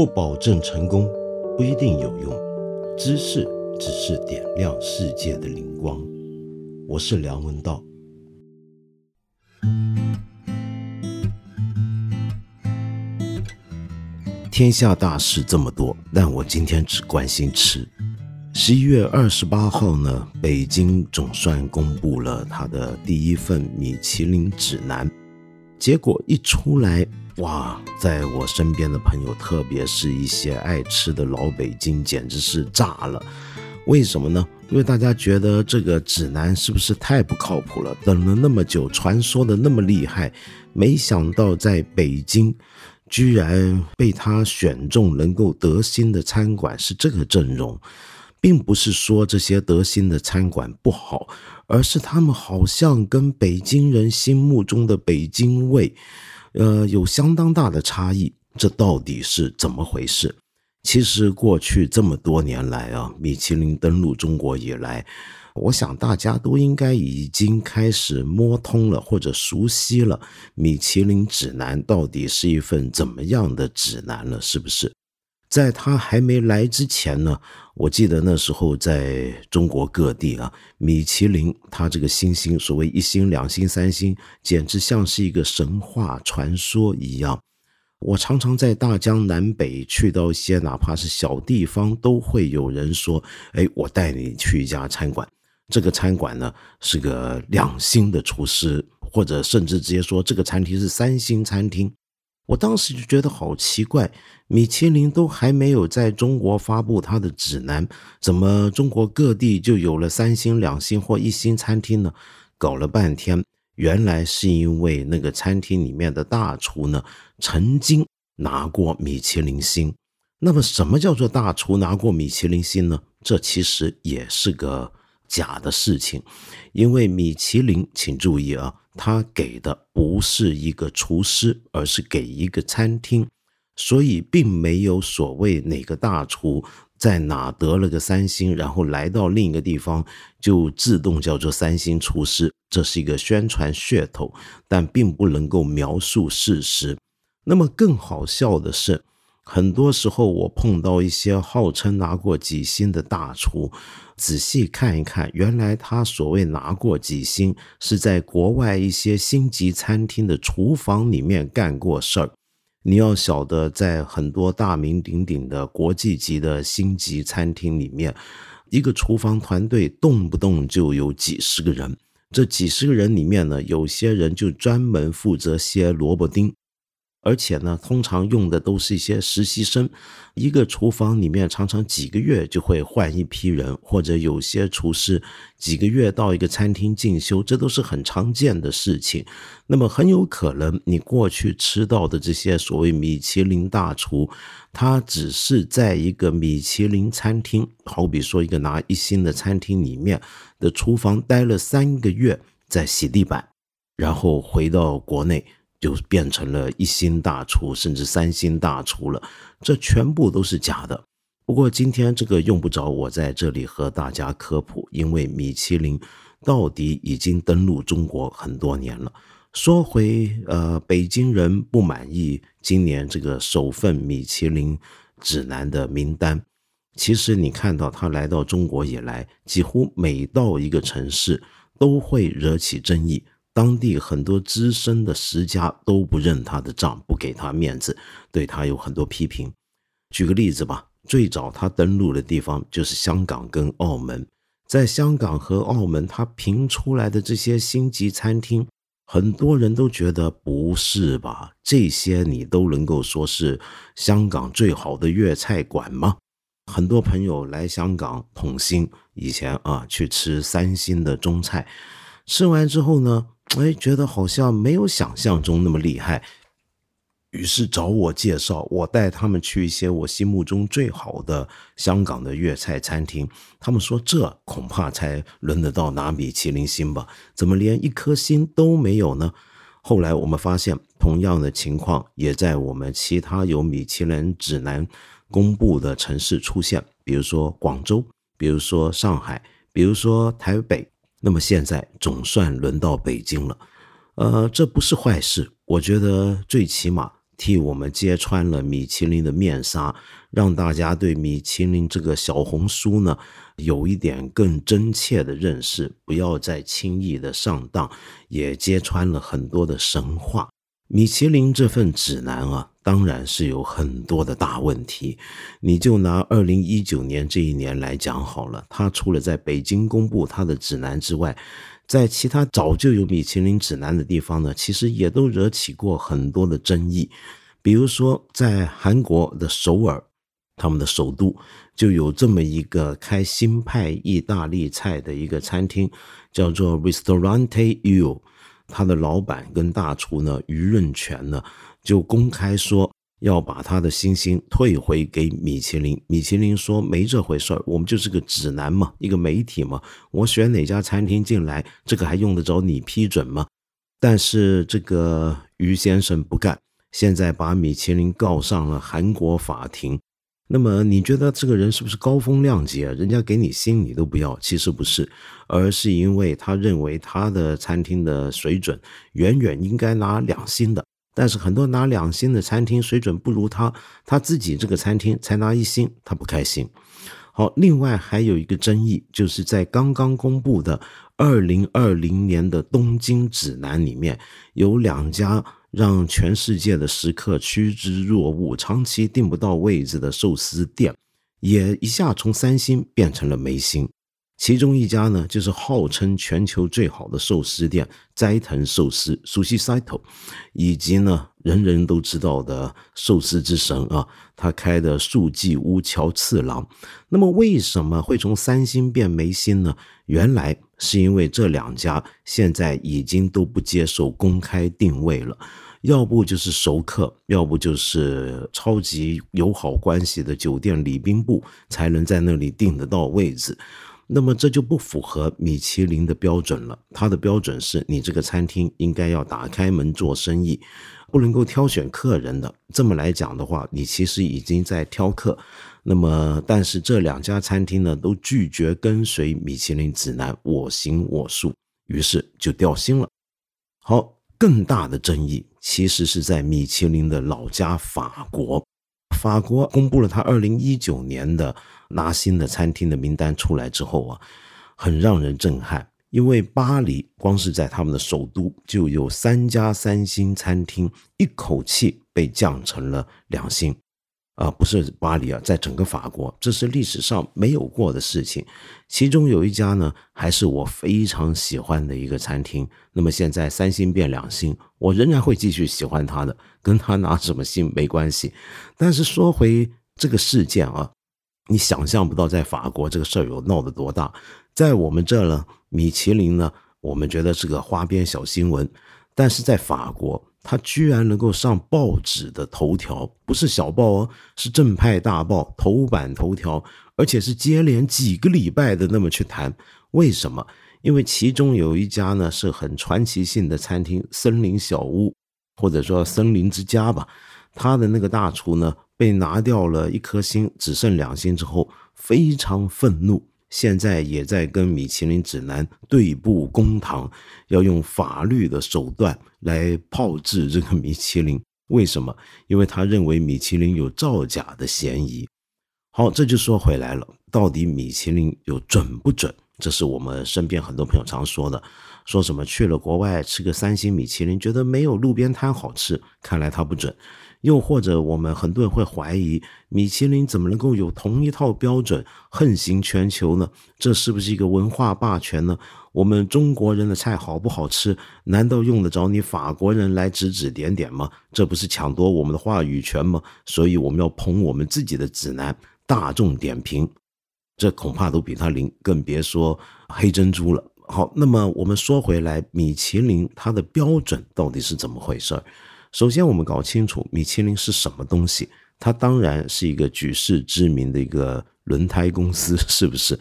不保证成功，不一定有用。知识只是点亮世界的灵光。我是梁文道。天下大事这么多，但我今天只关心吃。十一月二十八号呢，北京总算公布了他的第一份米其林指南，结果一出来，哇，在我身边的朋友，特别是一些爱吃的老北京，简直是炸了。为什么呢？因为大家觉得这个指南是不是太不靠谱了？等了那么久，传说的那么厉害，没想到在北京，居然被他选中，能够得心的餐馆是这个阵容。并不是说这些德兴的餐馆不好，而是他们好像跟北京人心目中的北京味，呃，有相当大的差异。这到底是怎么回事？其实过去这么多年来啊，米其林登陆中国以来，我想大家都应该已经开始摸通了或者熟悉了米其林指南到底是一份怎么样的指南了，是不是？在他还没来之前呢，我记得那时候在中国各地啊，米其林它这个星星，所谓一星、两星、三星，简直像是一个神话传说一样。我常常在大江南北去到一些哪怕是小地方，都会有人说：“哎，我带你去一家餐馆，这个餐馆呢是个两星的厨师，或者甚至直接说这个餐厅是三星餐厅。”我当时就觉得好奇怪，米其林都还没有在中国发布它的指南，怎么中国各地就有了三星、两星或一星餐厅呢？搞了半天，原来是因为那个餐厅里面的大厨呢，曾经拿过米其林星。那么，什么叫做大厨拿过米其林星呢？这其实也是个假的事情，因为米其林，请注意啊。他给的不是一个厨师，而是给一个餐厅，所以并没有所谓哪个大厨在哪得了个三星，然后来到另一个地方就自动叫做三星厨师，这是一个宣传噱头，但并不能够描述事实。那么更好笑的是。很多时候，我碰到一些号称拿过几星的大厨，仔细看一看，原来他所谓拿过几星，是在国外一些星级餐厅的厨房里面干过事儿。你要晓得，在很多大名鼎鼎的国际级的星级餐厅里面，一个厨房团队动不动就有几十个人，这几十个人里面呢，有些人就专门负责切萝卜丁。而且呢，通常用的都是一些实习生，一个厨房里面常常几个月就会换一批人，或者有些厨师几个月到一个餐厅进修，这都是很常见的事情。那么很有可能你过去吃到的这些所谓米其林大厨，他只是在一个米其林餐厅，好比说一个拿一星的餐厅里面的厨房待了三个月，在洗地板，然后回到国内。就变成了一星大厨，甚至三星大厨了，这全部都是假的。不过今天这个用不着我在这里和大家科普，因为米其林到底已经登陆中国很多年了。说回呃，北京人不满意今年这个首份米其林指南的名单，其实你看到他来到中国以来，几乎每到一个城市都会惹起争议。当地很多资深的食家都不认他的账，不给他面子，对他有很多批评。举个例子吧，最早他登陆的地方就是香港跟澳门，在香港和澳门，他评出来的这些星级餐厅，很多人都觉得不是吧？这些你都能够说是香港最好的粤菜馆吗？很多朋友来香港捧星，以前啊去吃三星的中菜，吃完之后呢？哎，觉得好像没有想象中那么厉害，于是找我介绍，我带他们去一些我心目中最好的香港的粤菜餐厅。他们说这恐怕才轮得到拿米其林星吧？怎么连一颗星都没有呢？后来我们发现，同样的情况也在我们其他有米其林指南公布的城市出现，比如说广州，比如说上海，比如说台北。那么现在总算轮到北京了，呃，这不是坏事。我觉得最起码替我们揭穿了米其林的面纱，让大家对米其林这个小红书呢有一点更真切的认识，不要再轻易的上当，也揭穿了很多的神话。米其林这份指南啊，当然是有很多的大问题。你就拿二零一九年这一年来讲好了，他除了在北京公布他的指南之外，在其他早就有米其林指南的地方呢，其实也都惹起过很多的争议。比如说，在韩国的首尔，他们的首都就有这么一个开新派意大利菜的一个餐厅，叫做 Restaurante U。他的老板跟大厨呢，于润泉呢，就公开说要把他的星星退回给米其林。米其林说没这回事儿，我们就是个指南嘛，一个媒体嘛，我选哪家餐厅进来，这个还用得着你批准吗？但是这个于先生不干，现在把米其林告上了韩国法庭。那么你觉得这个人是不是高风亮节？人家给你星你都不要，其实不是，而是因为他认为他的餐厅的水准远远应该拿两星的，但是很多拿两星的餐厅水准不如他，他自己这个餐厅才拿一星，他不开心。好，另外还有一个争议，就是在刚刚公布的二零二零年的东京指南里面有两家。让全世界的食客趋之若鹜、长期订不到位置的寿司店，也一下从三星变成了没星。其中一家呢，就是号称全球最好的寿司店斋藤寿司 （Sushi Saito），以及呢人人都知道的寿司之神啊，他开的数记屋桥次郎。那么为什么会从三星变没星呢？原来是因为这两家现在已经都不接受公开定位了，要不就是熟客，要不就是超级友好关系的酒店礼宾部才能在那里订得到位置。那么这就不符合米其林的标准了。它的标准是你这个餐厅应该要打开门做生意，不能够挑选客人的。这么来讲的话，你其实已经在挑客。那么，但是这两家餐厅呢，都拒绝跟随米其林指南，我行我素，于是就掉星了。好，更大的争议其实是在米其林的老家法国。法国公布了他二零一九年的。拿新的餐厅的名单出来之后啊，很让人震撼，因为巴黎光是在他们的首都就有三家三星餐厅一口气被降成了两星，啊，不是巴黎啊，在整个法国，这是历史上没有过的事情。其中有一家呢，还是我非常喜欢的一个餐厅。那么现在三星变两星，我仍然会继续喜欢它的，跟他拿什么星没关系。但是说回这个事件啊。你想象不到，在法国这个事儿有闹得多大，在我们这儿呢，米其林呢，我们觉得是个花边小新闻，但是在法国，它居然能够上报纸的头条，不是小报哦，是正派大报头版头条，而且是接连几个礼拜的那么去谈，为什么？因为其中有一家呢是很传奇性的餐厅——森林小屋，或者说森林之家吧，他的那个大厨呢。被拿掉了一颗星，只剩两星之后，非常愤怒。现在也在跟米其林指南对簿公堂，要用法律的手段来炮制这个米其林。为什么？因为他认为米其林有造假的嫌疑。好，这就说回来了，到底米其林有准不准？这是我们身边很多朋友常说的，说什么去了国外吃个三星米其林，觉得没有路边摊好吃。看来他不准。又或者，我们很多人会怀疑，米其林怎么能够有同一套标准横行全球呢？这是不是一个文化霸权呢？我们中国人的菜好不好吃，难道用得着你法国人来指指点点吗？这不是抢夺我们的话语权吗？所以我们要捧我们自己的指南，大众点评，这恐怕都比他灵，更别说黑珍珠了。好，那么我们说回来，米其林它的标准到底是怎么回事儿？首先，我们搞清楚米其林是什么东西。它当然是一个举世知名的一个轮胎公司，是不是？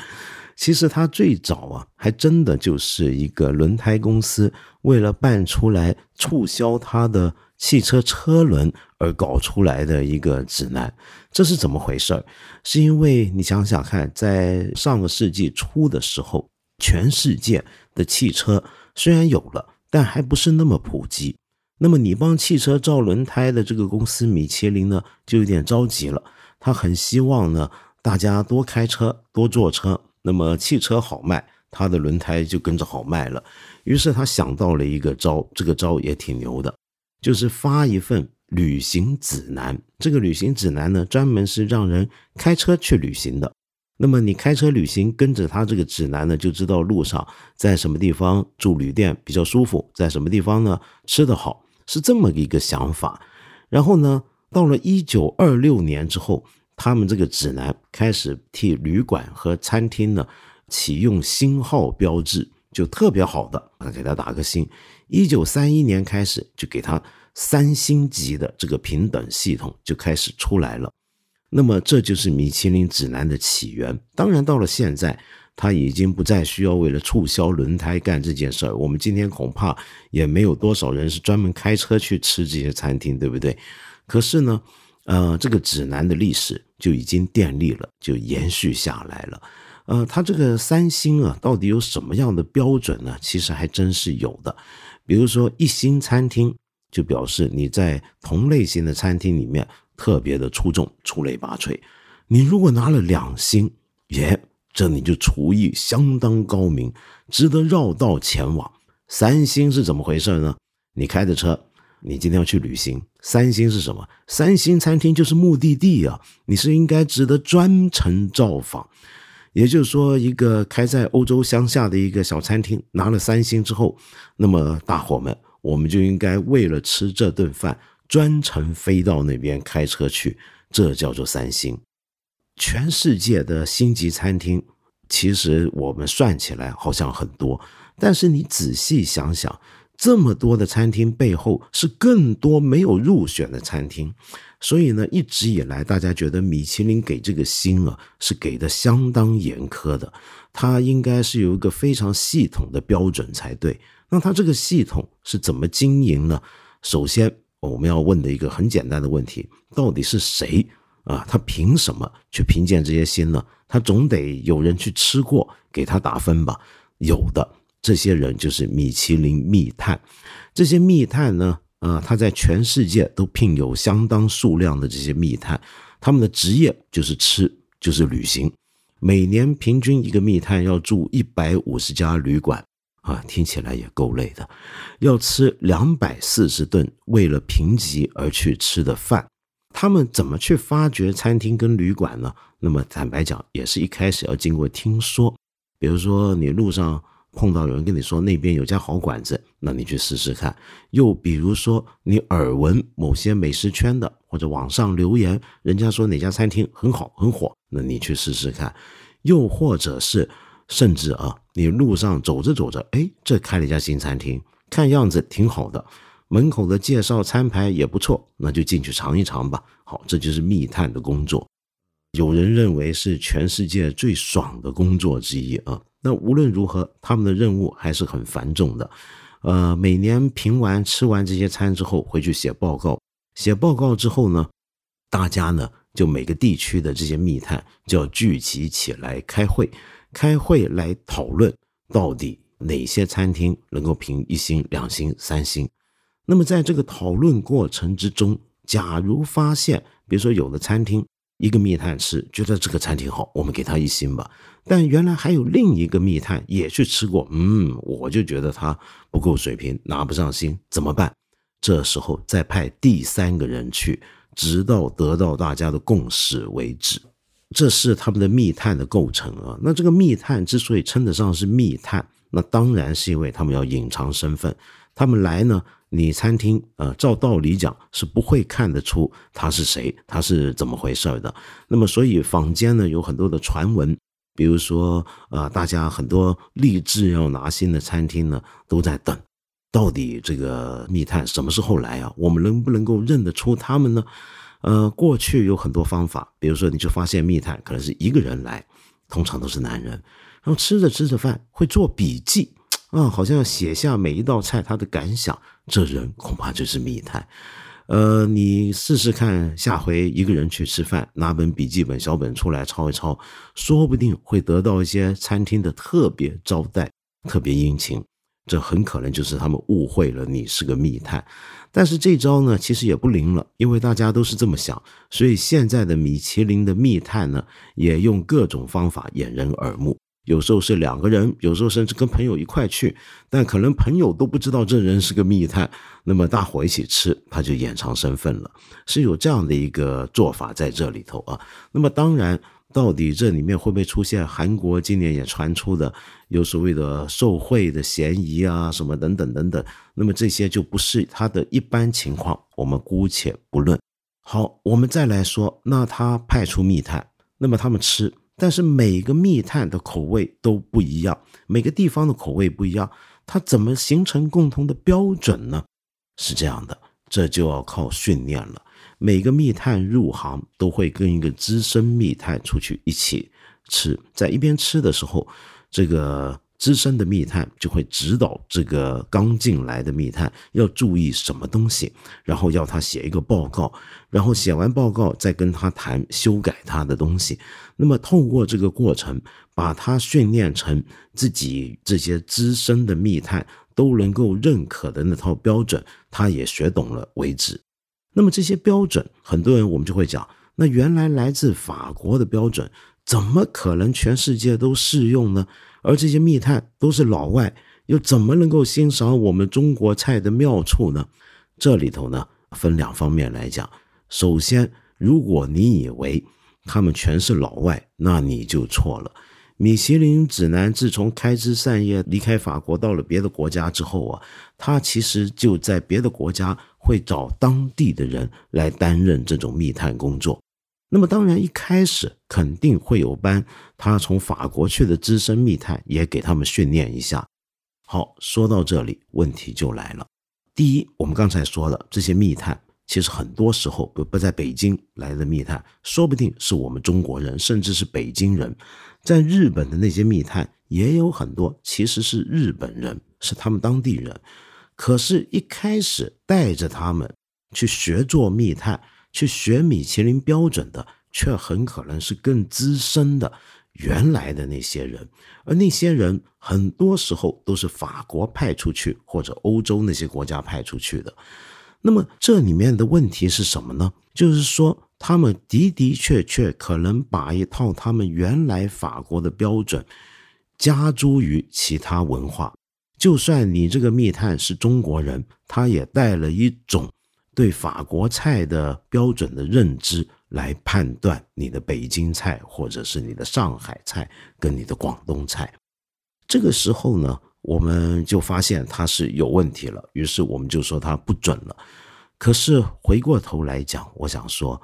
其实它最早啊，还真的就是一个轮胎公司，为了办出来促销它的汽车车轮而搞出来的一个指南。这是怎么回事儿？是因为你想想看，在上个世纪初的时候，全世界的汽车虽然有了，但还不是那么普及。那么你帮汽车造轮胎的这个公司米其林呢，就有点着急了。他很希望呢，大家多开车，多坐车，那么汽车好卖，他的轮胎就跟着好卖了。于是他想到了一个招，这个招也挺牛的，就是发一份旅行指南。这个旅行指南呢，专门是让人开车去旅行的。那么你开车旅行，跟着他这个指南呢，就知道路上在什么地方住旅店比较舒服，在什么地方呢吃得好。是这么一个想法，然后呢，到了一九二六年之后，他们这个指南开始替旅馆和餐厅呢启用星号标志，就特别好的，给他打个星。一九三一年开始，就给他三星级的这个平等系统就开始出来了。那么这就是米其林指南的起源。当然，到了现在。他已经不再需要为了促销轮胎干这件事儿。我们今天恐怕也没有多少人是专门开车去吃这些餐厅，对不对？可是呢，呃，这个指南的历史就已经建立了，就延续下来了。呃，它这个三星啊，到底有什么样的标准呢？其实还真是有的。比如说一星餐厅，就表示你在同类型的餐厅里面特别的出众、出类拔萃。你如果拿了两星，耶。这你就厨艺相当高明，值得绕道前往。三星是怎么回事呢？你开的车，你今天要去旅行。三星是什么？三星餐厅就是目的地啊！你是应该值得专程造访。也就是说，一个开在欧洲乡下的一个小餐厅拿了三星之后，那么大伙们，我们就应该为了吃这顿饭，专程飞到那边开车去。这叫做三星。全世界的星级餐厅，其实我们算起来好像很多，但是你仔细想想，这么多的餐厅背后是更多没有入选的餐厅。所以呢，一直以来大家觉得米其林给这个星啊是给的相当严苛的，它应该是有一个非常系统的标准才对。那它这个系统是怎么经营呢？首先我们要问的一个很简单的问题：到底是谁？啊，他凭什么去评鉴这些星呢？他总得有人去吃过，给他打分吧。有的这些人就是米其林密探，这些密探呢，啊，他在全世界都聘有相当数量的这些密探，他们的职业就是吃，就是旅行。每年平均一个密探要住一百五十家旅馆，啊，听起来也够累的，要吃两百四十顿为了评级而去吃的饭。他们怎么去发掘餐厅跟旅馆呢？那么坦白讲，也是一开始要经过听说。比如说，你路上碰到有人跟你说那边有家好馆子，那你去试试看。又比如说，你耳闻某些美食圈的或者网上留言，人家说哪家餐厅很好很火，那你去试试看。又或者是，甚至啊，你路上走着走着，哎，这开了一家新餐厅，看样子挺好的。门口的介绍餐牌也不错，那就进去尝一尝吧。好，这就是密探的工作。有人认为是全世界最爽的工作之一啊。那无论如何，他们的任务还是很繁重的。呃，每年评完吃完这些餐之后，回去写报告。写报告之后呢，大家呢就每个地区的这些密探就要聚集起来开会，开会来讨论到底哪些餐厅能够评一星、两星、三星。那么在这个讨论过程之中，假如发现，比如说有的餐厅一个密探吃，觉得这个餐厅好，我们给他一星吧。但原来还有另一个密探也去吃过，嗯，我就觉得他不够水平，拿不上星，怎么办？这时候再派第三个人去，直到得到大家的共识为止。这是他们的密探的构成啊。那这个密探之所以称得上是密探，那当然是因为他们要隐藏身份，他们来呢。你餐厅，呃，照道理讲是不会看得出他是谁，他是怎么回事的。那么，所以坊间呢有很多的传闻，比如说，呃，大家很多立志要拿新的餐厅呢都在等，到底这个密探什么时候来啊？我们能不能够认得出他们呢？呃，过去有很多方法，比如说，你就发现密探可能是一个人来，通常都是男人，然后吃着吃着饭会做笔记。啊，好像写下每一道菜他的感想，这人恐怕就是密探。呃，你试试看，下回一个人去吃饭，拿本笔记本小本出来抄一抄，说不定会得到一些餐厅的特别招待、特别殷勤。这很可能就是他们误会了你是个密探。但是这招呢，其实也不灵了，因为大家都是这么想，所以现在的米其林的密探呢，也用各种方法掩人耳目。有时候是两个人，有时候甚至跟朋友一块去，但可能朋友都不知道这人是个密探。那么大伙一起吃，他就掩藏身份了，是有这样的一个做法在这里头啊。那么当然，到底这里面会不会出现韩国今年也传出的有所谓的受贿的嫌疑啊，什么等等等等？那么这些就不是他的一般情况，我们姑且不论。好，我们再来说，那他派出密探，那么他们吃。但是每个密探的口味都不一样，每个地方的口味不一样，它怎么形成共同的标准呢？是这样的，这就要靠训练了。每个密探入行都会跟一个资深密探出去一起吃，在一边吃的时候，这个。资深的密探就会指导这个刚进来的密探要注意什么东西，然后要他写一个报告，然后写完报告再跟他谈修改他的东西。那么透过这个过程，把他训练成自己这些资深的密探都能够认可的那套标准，他也学懂了为止。那么这些标准，很多人我们就会讲，那原来来自法国的标准，怎么可能全世界都适用呢？而这些密探都是老外，又怎么能够欣赏我们中国菜的妙处呢？这里头呢分两方面来讲。首先，如果你以为他们全是老外，那你就错了。米其林指南自从开枝散叶离开法国到了别的国家之后啊，他其实就在别的国家会找当地的人来担任这种密探工作。那么当然，一开始肯定会有班他从法国去的资深密探，也给他们训练一下。好，说到这里，问题就来了。第一，我们刚才说了，这些密探其实很多时候不不在北京来的密探，说不定是我们中国人，甚至是北京人。在日本的那些密探也有很多，其实是日本人，是他们当地人。可是，一开始带着他们去学做密探。去学米其林标准的，却很可能是更资深的原来的那些人，而那些人很多时候都是法国派出去或者欧洲那些国家派出去的。那么这里面的问题是什么呢？就是说，他们的的确确可能把一套他们原来法国的标准加诸于其他文化。就算你这个密探是中国人，他也带了一种。对法国菜的标准的认知来判断你的北京菜，或者是你的上海菜跟你的广东菜，这个时候呢，我们就发现它是有问题了，于是我们就说它不准了。可是回过头来讲，我想说，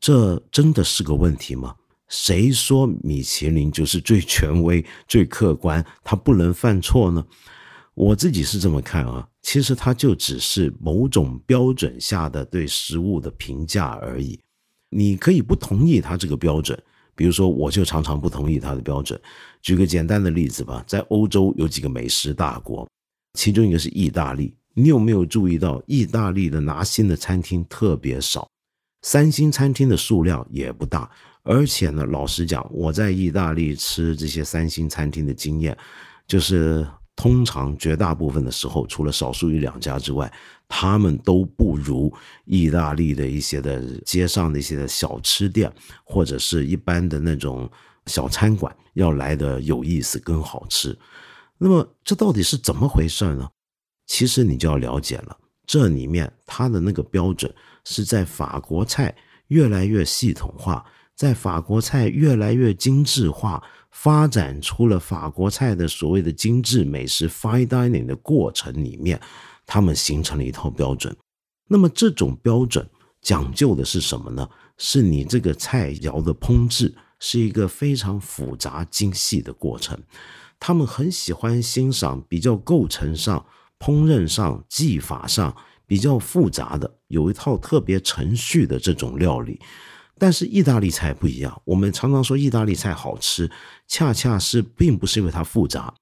这真的是个问题吗？谁说米其林就是最权威、最客观，它不能犯错呢？我自己是这么看啊，其实它就只是某种标准下的对食物的评价而已。你可以不同意它这个标准，比如说，我就常常不同意它的标准。举个简单的例子吧，在欧洲有几个美食大国，其中一个是意大利。你有没有注意到，意大利的拿星的餐厅特别少，三星餐厅的数量也不大。而且呢，老实讲，我在意大利吃这些三星餐厅的经验，就是。通常绝大部分的时候，除了少数一两家之外，他们都不如意大利的一些的街上的一些的小吃店，或者是一般的那种小餐馆要来的有意思更好吃。那么这到底是怎么回事呢？其实你就要了解了，这里面它的那个标准是在法国菜越来越系统化，在法国菜越来越精致化。发展出了法国菜的所谓的精致美食 （fine dining） 的过程里面，他们形成了一套标准。那么这种标准讲究的是什么呢？是你这个菜肴的烹制是一个非常复杂精细的过程。他们很喜欢欣赏比较构成上、烹饪上、技法上比较复杂的，有一套特别程序的这种料理。但是意大利菜不一样，我们常常说意大利菜好吃，恰恰是并不是因为它复杂。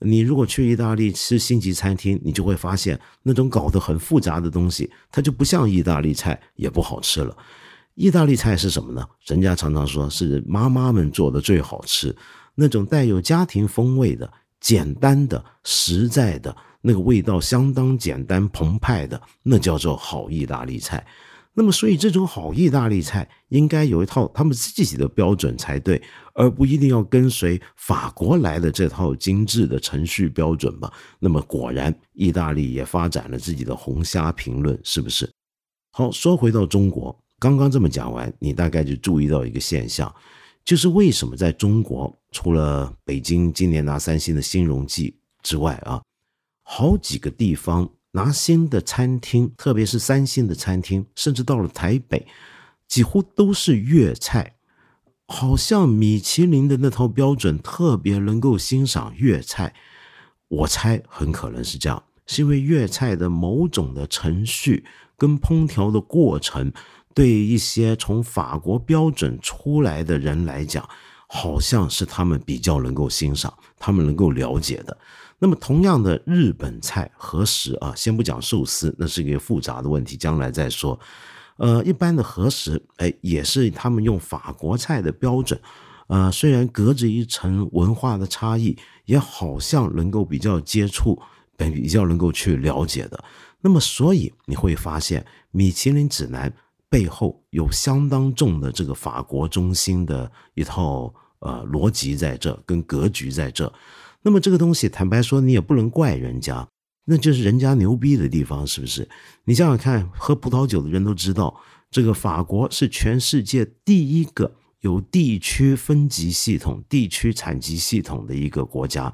你如果去意大利吃星级餐厅，你就会发现那种搞得很复杂的东西，它就不像意大利菜，也不好吃了。意大利菜是什么呢？人家常常说是妈妈们做的最好吃，那种带有家庭风味的、简单的、实在的那个味道相当简单澎湃的，那叫做好意大利菜。那么，所以这种好意大利菜应该有一套他们自己的标准才对，而不一定要跟随法国来的这套精致的程序标准吧。那么，果然意大利也发展了自己的红虾评论，是不是？好，说回到中国，刚刚这么讲完，你大概就注意到一个现象，就是为什么在中国，除了北京今年拿三星的新荣记之外啊，好几个地方。拿星的餐厅，特别是三星的餐厅，甚至到了台北，几乎都是粤菜。好像米其林的那套标准特别能够欣赏粤菜。我猜很可能是这样，是因为粤菜的某种的程序跟烹调的过程，对一些从法国标准出来的人来讲，好像是他们比较能够欣赏，他们能够了解的。那么，同样的日本菜和食啊，先不讲寿司，那是一个复杂的问题，将来再说。呃，一般的和食，哎，也是他们用法国菜的标准，呃，虽然隔着一层文化的差异，也好像能够比较接触，比较能够去了解的。那么，所以你会发现，米其林指南背后有相当重的这个法国中心的一套呃逻辑在这，跟格局在这。那么这个东西，坦白说，你也不能怪人家，那就是人家牛逼的地方，是不是？你想想看，喝葡萄酒的人都知道，这个法国是全世界第一个有地区分级系统、地区产级系统的一个国家。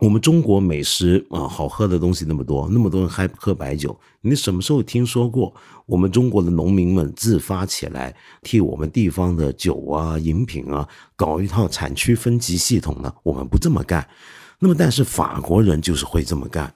我们中国美食啊，好喝的东西那么多，那么多人还不喝白酒。你什么时候听说过我们中国的农民们自发起来替我们地方的酒啊、饮品啊搞一套产区分级系统呢？我们不这么干。那么，但是法国人就是会这么干。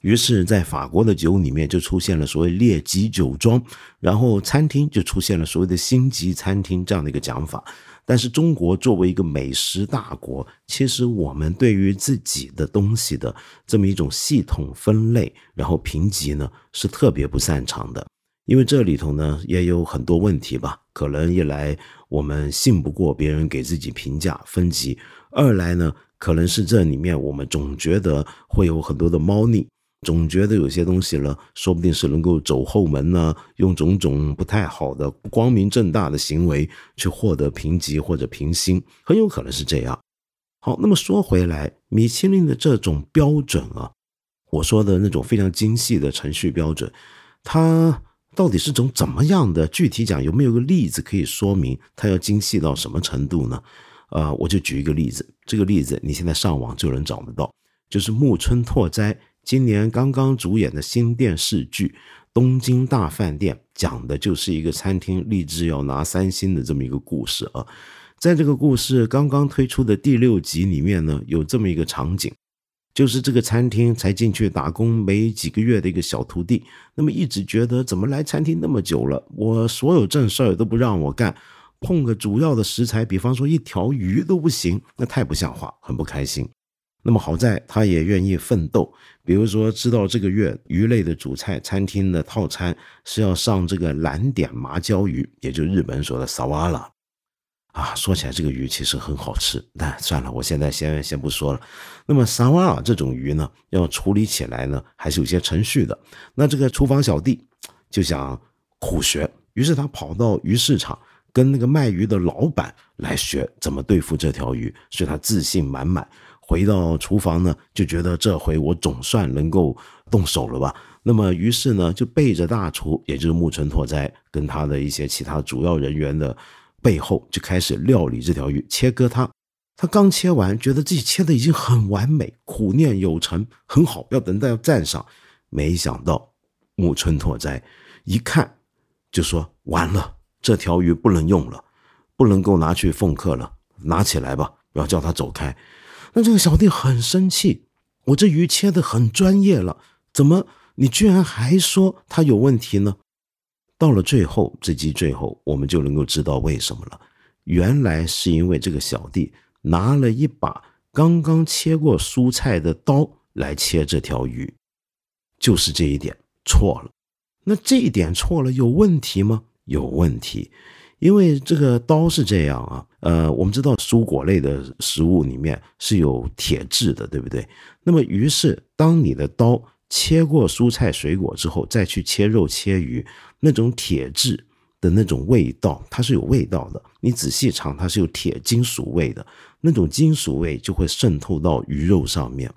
于是，在法国的酒里面就出现了所谓列级酒庄，然后餐厅就出现了所谓的星级餐厅这样的一个讲法。但是中国作为一个美食大国，其实我们对于自己的东西的这么一种系统分类，然后评级呢，是特别不擅长的。因为这里头呢也有很多问题吧，可能一来我们信不过别人给自己评价分级，二来呢可能是这里面我们总觉得会有很多的猫腻。总觉得有些东西呢，说不定是能够走后门呢，用种种不太好的、光明正大的行为去获得评级或者评星，很有可能是这样。好，那么说回来，米其林的这种标准啊，我说的那种非常精细的程序标准，它到底是种怎么样的？具体讲，有没有个例子可以说明它要精细到什么程度呢？啊，我就举一个例子，这个例子你现在上网就能找得到，就是木村拓哉。今年刚刚主演的新电视剧《东京大饭店》，讲的就是一个餐厅立志要拿三星的这么一个故事啊。在这个故事刚刚推出的第六集里面呢，有这么一个场景，就是这个餐厅才进去打工没几个月的一个小徒弟，那么一直觉得怎么来餐厅那么久了，我所有正事儿都不让我干，碰个主要的食材，比方说一条鱼都不行，那太不像话，很不开心。那么好在他也愿意奋斗，比如说知道这个月鱼类的主菜餐厅的套餐是要上这个蓝点麻椒鱼，也就日本说的萨瓦拉，啊，说起来这个鱼其实很好吃，但算了，我现在先先不说了。那么萨瓦拉这种鱼呢，要处理起来呢，还是有些程序的。那这个厨房小弟就想苦学，于是他跑到鱼市场，跟那个卖鱼的老板来学怎么对付这条鱼，所以他自信满满。回到厨房呢，就觉得这回我总算能够动手了吧。那么，于是呢，就背着大厨，也就是木村拓哉，跟他的一些其他主要人员的背后，就开始料理这条鱼，切割它。他刚切完，觉得自己切的已经很完美，苦练有成，很好，要等待要赞赏。没想到木村拓哉一看，就说：“完了，这条鱼不能用了，不能够拿去奉客了，拿起来吧，要叫他走开。”那这个小弟很生气，我这鱼切的很专业了，怎么你居然还说它有问题呢？到了最后，这集最后，我们就能够知道为什么了。原来是因为这个小弟拿了一把刚刚切过蔬菜的刀来切这条鱼，就是这一点错了。那这一点错了有问题吗？有问题，因为这个刀是这样啊，呃，我们知道蔬果类的食物里面是有铁质的，对不对？那么，于是当你的刀切过蔬菜水果之后，再去切肉切鱼，那种铁质的那种味道，它是有味道的。你仔细尝，它是有铁金属味的，那种金属味就会渗透到鱼肉上面。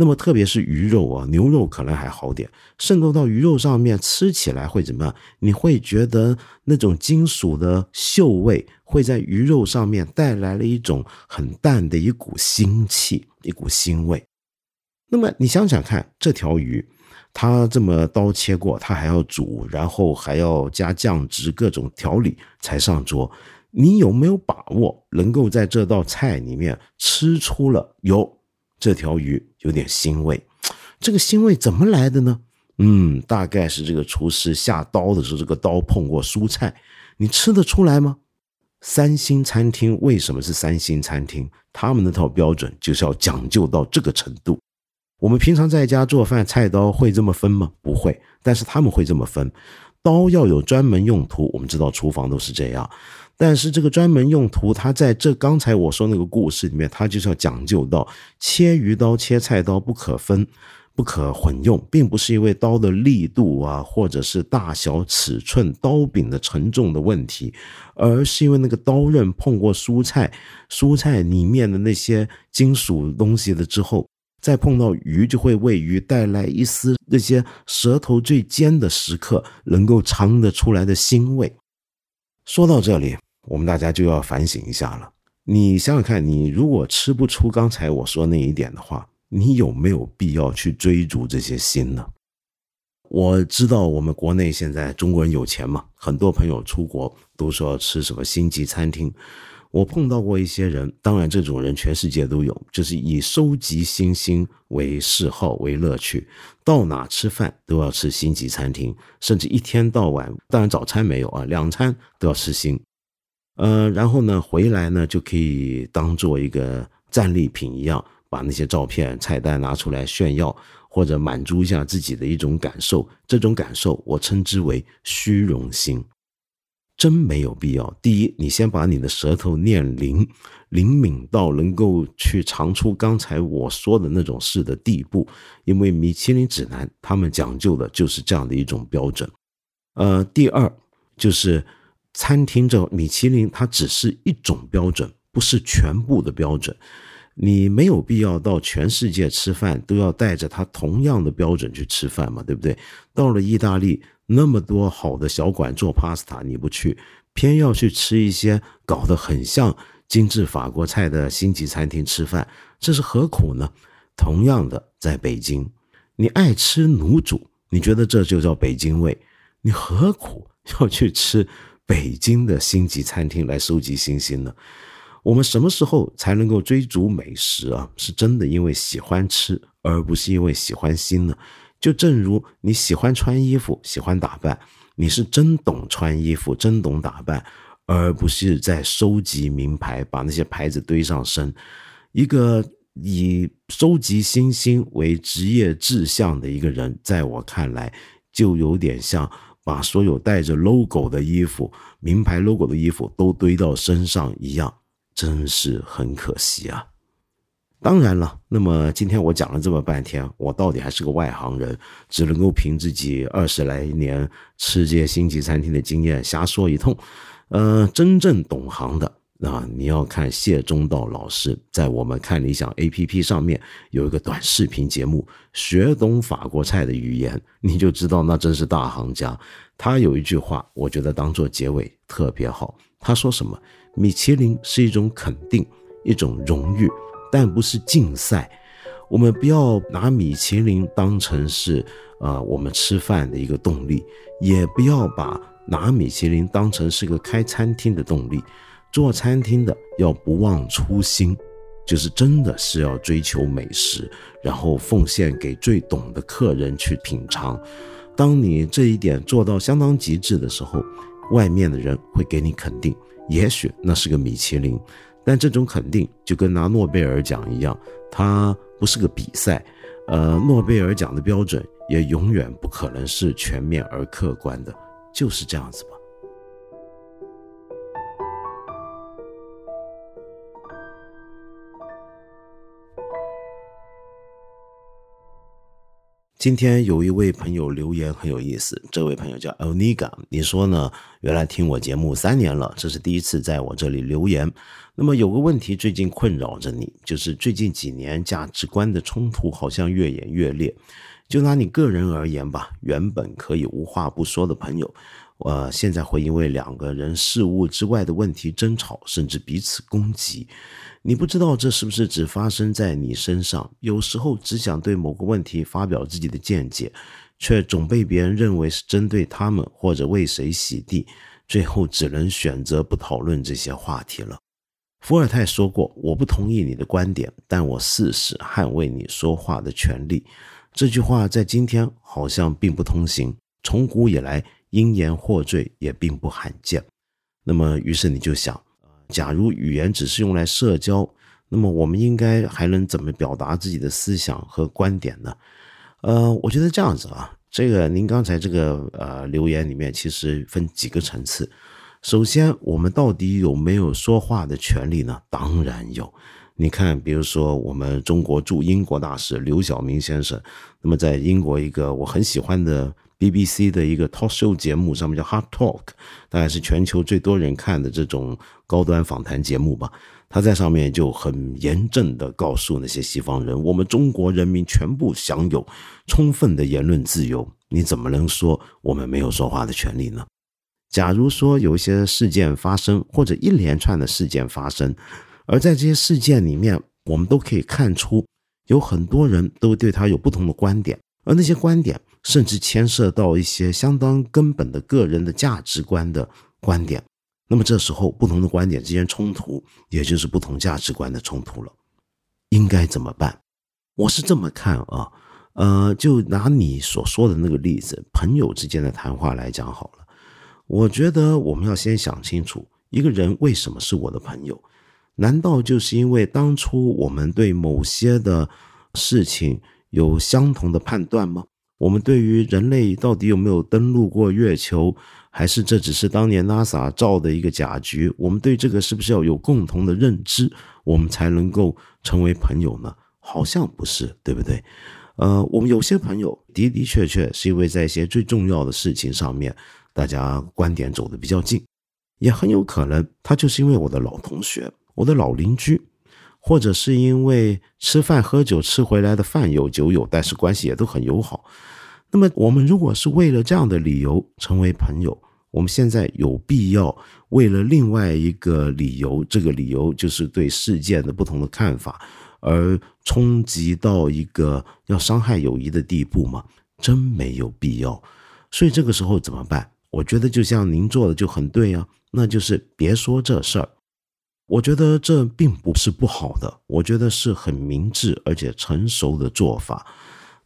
那么，特别是鱼肉啊，牛肉可能还好点，渗透到鱼肉上面，吃起来会怎么样？你会觉得那种金属的锈味会在鱼肉上面带来了一种很淡的一股腥气，一股腥味。那么你想想看，这条鱼，它这么刀切过，它还要煮，然后还要加酱汁、各种调理才上桌。你有没有把握能够在这道菜里面吃出了有？这条鱼有点腥味，这个腥味怎么来的呢？嗯，大概是这个厨师下刀的时候，这个刀碰过蔬菜，你吃得出来吗？三星餐厅为什么是三星餐厅？他们那套标准就是要讲究到这个程度。我们平常在家做饭，菜刀会这么分吗？不会，但是他们会这么分，刀要有专门用途。我们知道厨房都是这样。但是这个专门用途，它在这刚才我说那个故事里面，它就是要讲究到切鱼刀、切菜刀不可分、不可混用，并不是因为刀的力度啊，或者是大小尺寸、刀柄的沉重的问题，而是因为那个刀刃碰过蔬菜，蔬菜里面的那些金属东西了之后，再碰到鱼，就会为鱼带来一丝那些舌头最尖的时刻能够尝得出来的腥味。说到这里。我们大家就要反省一下了。你想想看，你如果吃不出刚才我说那一点的话，你有没有必要去追逐这些心呢？我知道我们国内现在中国人有钱嘛，很多朋友出国都说吃什么星级餐厅。我碰到过一些人，当然这种人全世界都有，就是以收集星星为嗜好为乐趣，到哪吃饭都要吃星级餐厅，甚至一天到晚，当然早餐没有啊，两餐都要吃星。呃，然后呢，回来呢就可以当做一个战利品一样，把那些照片、菜单拿出来炫耀，或者满足一下自己的一种感受。这种感受我称之为虚荣心，真没有必要。第一，你先把你的舌头练灵，灵敏到能够去尝出刚才我说的那种事的地步，因为米其林指南他们讲究的就是这样的一种标准。呃，第二就是。餐厅这米其林，它只是一种标准，不是全部的标准。你没有必要到全世界吃饭都要带着它同样的标准去吃饭嘛，对不对？到了意大利，那么多好的小馆做 pasta，你不去，偏要去吃一些搞得很像精致法国菜的星级餐厅吃饭，这是何苦呢？同样的，在北京，你爱吃卤煮，你觉得这就叫北京味，你何苦要去吃？北京的星级餐厅来收集星星呢？我们什么时候才能够追逐美食啊？是真的因为喜欢吃，而不是因为喜欢新呢？就正如你喜欢穿衣服、喜欢打扮，你是真懂穿衣服、真懂打扮，而不是在收集名牌，把那些牌子堆上身。一个以收集星星为职业志向的一个人，在我看来，就有点像。把所有带着 logo 的衣服、名牌 logo 的衣服都堆到身上一样，真是很可惜啊！当然了，那么今天我讲了这么半天，我到底还是个外行人，只能够凭自己二十来年吃这些星级餐厅的经验瞎说一通。呃，真正懂行的。那你要看谢中道老师在我们看理想 A P P 上面有一个短视频节目，学懂法国菜的语言，你就知道那真是大行家。他有一句话，我觉得当做结尾特别好。他说什么？米其林是一种肯定，一种荣誉，但不是竞赛。我们不要拿米其林当成是呃我们吃饭的一个动力，也不要把拿米其林当成是个开餐厅的动力。做餐厅的要不忘初心，就是真的是要追求美食，然后奉献给最懂的客人去品尝。当你这一点做到相当极致的时候，外面的人会给你肯定。也许那是个米其林，但这种肯定就跟拿诺贝尔奖一样，它不是个比赛。呃，诺贝尔奖的标准也永远不可能是全面而客观的，就是这样子吧。今天有一位朋友留言很有意思，这位朋友叫 Oniga，你说呢？原来听我节目三年了，这是第一次在我这里留言。那么有个问题最近困扰着你，就是最近几年价值观的冲突好像越演越烈。就拿你个人而言吧，原本可以无话不说的朋友，呃，现在会因为两个人事物之外的问题争吵，甚至彼此攻击。你不知道这是不是只发生在你身上？有时候只想对某个问题发表自己的见解，却总被别人认为是针对他们或者为谁洗地，最后只能选择不讨论这些话题了。伏尔泰说过：“我不同意你的观点，但我誓死捍卫你说话的权利。”这句话在今天好像并不通行，从古以来因言获罪也并不罕见。那么，于是你就想。假如语言只是用来社交，那么我们应该还能怎么表达自己的思想和观点呢？呃，我觉得这样子啊，这个您刚才这个呃留言里面其实分几个层次。首先，我们到底有没有说话的权利呢？当然有。你看，比如说我们中国驻英国大使刘晓明先生，那么在英国一个我很喜欢的。BBC 的一个 talk show 节目上面叫 Hard Talk，大概是全球最多人看的这种高端访谈节目吧。他在上面就很严正的告诉那些西方人，我们中国人民全部享有充分的言论自由。你怎么能说我们没有说话的权利呢？假如说有一些事件发生，或者一连串的事件发生，而在这些事件里面，我们都可以看出有很多人都对他有不同的观点，而那些观点。甚至牵涉到一些相当根本的个人的价值观的观点，那么这时候不同的观点之间冲突，也就是不同价值观的冲突了，应该怎么办？我是这么看啊，呃，就拿你所说的那个例子，朋友之间的谈话来讲好了。我觉得我们要先想清楚，一个人为什么是我的朋友？难道就是因为当初我们对某些的事情有相同的判断吗？我们对于人类到底有没有登陆过月球，还是这只是当年 NASA 造的一个假局？我们对这个是不是要有共同的认知，我们才能够成为朋友呢？好像不是，对不对？呃，我们有些朋友的的确确是因为在一些最重要的事情上面，大家观点走得比较近，也很有可能他就是因为我的老同学，我的老邻居。或者是因为吃饭喝酒吃回来的饭有酒友，但是关系也都很友好。那么我们如果是为了这样的理由成为朋友，我们现在有必要为了另外一个理由，这个理由就是对事件的不同的看法，而冲击到一个要伤害友谊的地步吗？真没有必要。所以这个时候怎么办？我觉得就像您做的就很对啊，那就是别说这事儿。我觉得这并不是不好的，我觉得是很明智而且成熟的做法。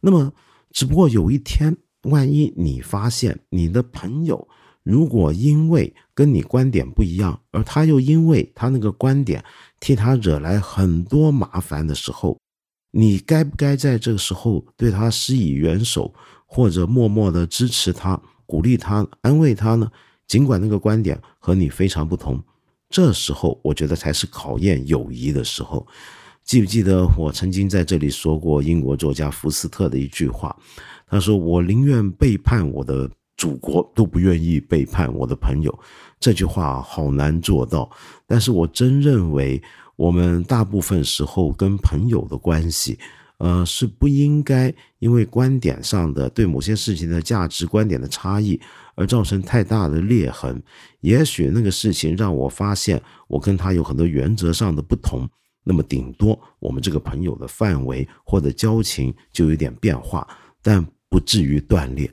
那么，只不过有一天，万一你发现你的朋友如果因为跟你观点不一样，而他又因为他那个观点替他惹来很多麻烦的时候，你该不该在这个时候对他施以援手，或者默默的支持他、鼓励他、安慰他呢？尽管那个观点和你非常不同。这时候，我觉得才是考验友谊的时候。记不记得我曾经在这里说过英国作家福斯特的一句话？他说：“我宁愿背叛我的祖国，都不愿意背叛我的朋友。”这句话好难做到，但是我真认为，我们大部分时候跟朋友的关系。呃，是不应该因为观点上的对某些事情的价值观点的差异而造成太大的裂痕。也许那个事情让我发现我跟他有很多原则上的不同，那么顶多我们这个朋友的范围或者交情就有点变化，但不至于断裂。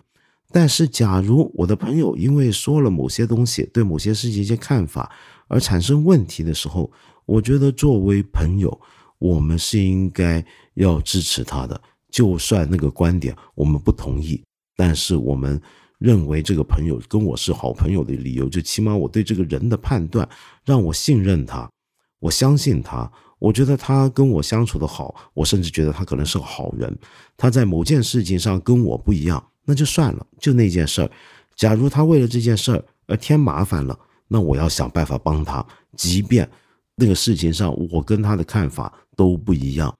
但是，假如我的朋友因为说了某些东西，对某些事情一些看法而产生问题的时候，我觉得作为朋友。我们是应该要支持他的，就算那个观点我们不同意，但是我们认为这个朋友跟我是好朋友的理由，就起码我对这个人的判断让我信任他，我相信他，我觉得他跟我相处的好，我甚至觉得他可能是个好人。他在某件事情上跟我不一样，那就算了，就那件事儿。假如他为了这件事儿而添麻烦了，那我要想办法帮他，即便那个事情上我跟他的看法。都不一样，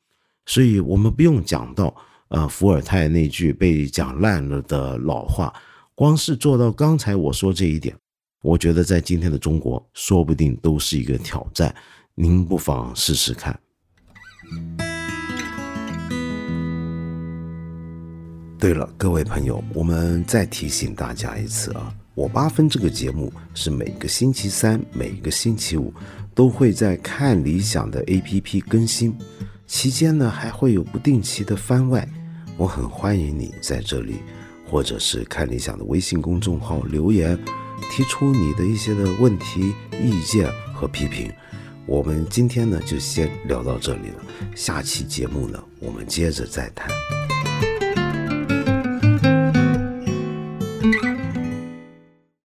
所以我们不用讲到，呃伏尔泰那句被讲烂了的老话，光是做到刚才我说这一点，我觉得在今天的中国，说不定都是一个挑战。您不妨试试看。对了，各位朋友，我们再提醒大家一次啊，我八分这个节目是每个星期三、每个星期五都会在看理想的 APP 更新，期间呢还会有不定期的番外。我很欢迎你在这里，或者是看理想的微信公众号留言，提出你的一些的问题、意见和批评。我们今天呢就先聊到这里了，下期节目呢我们接着再谈。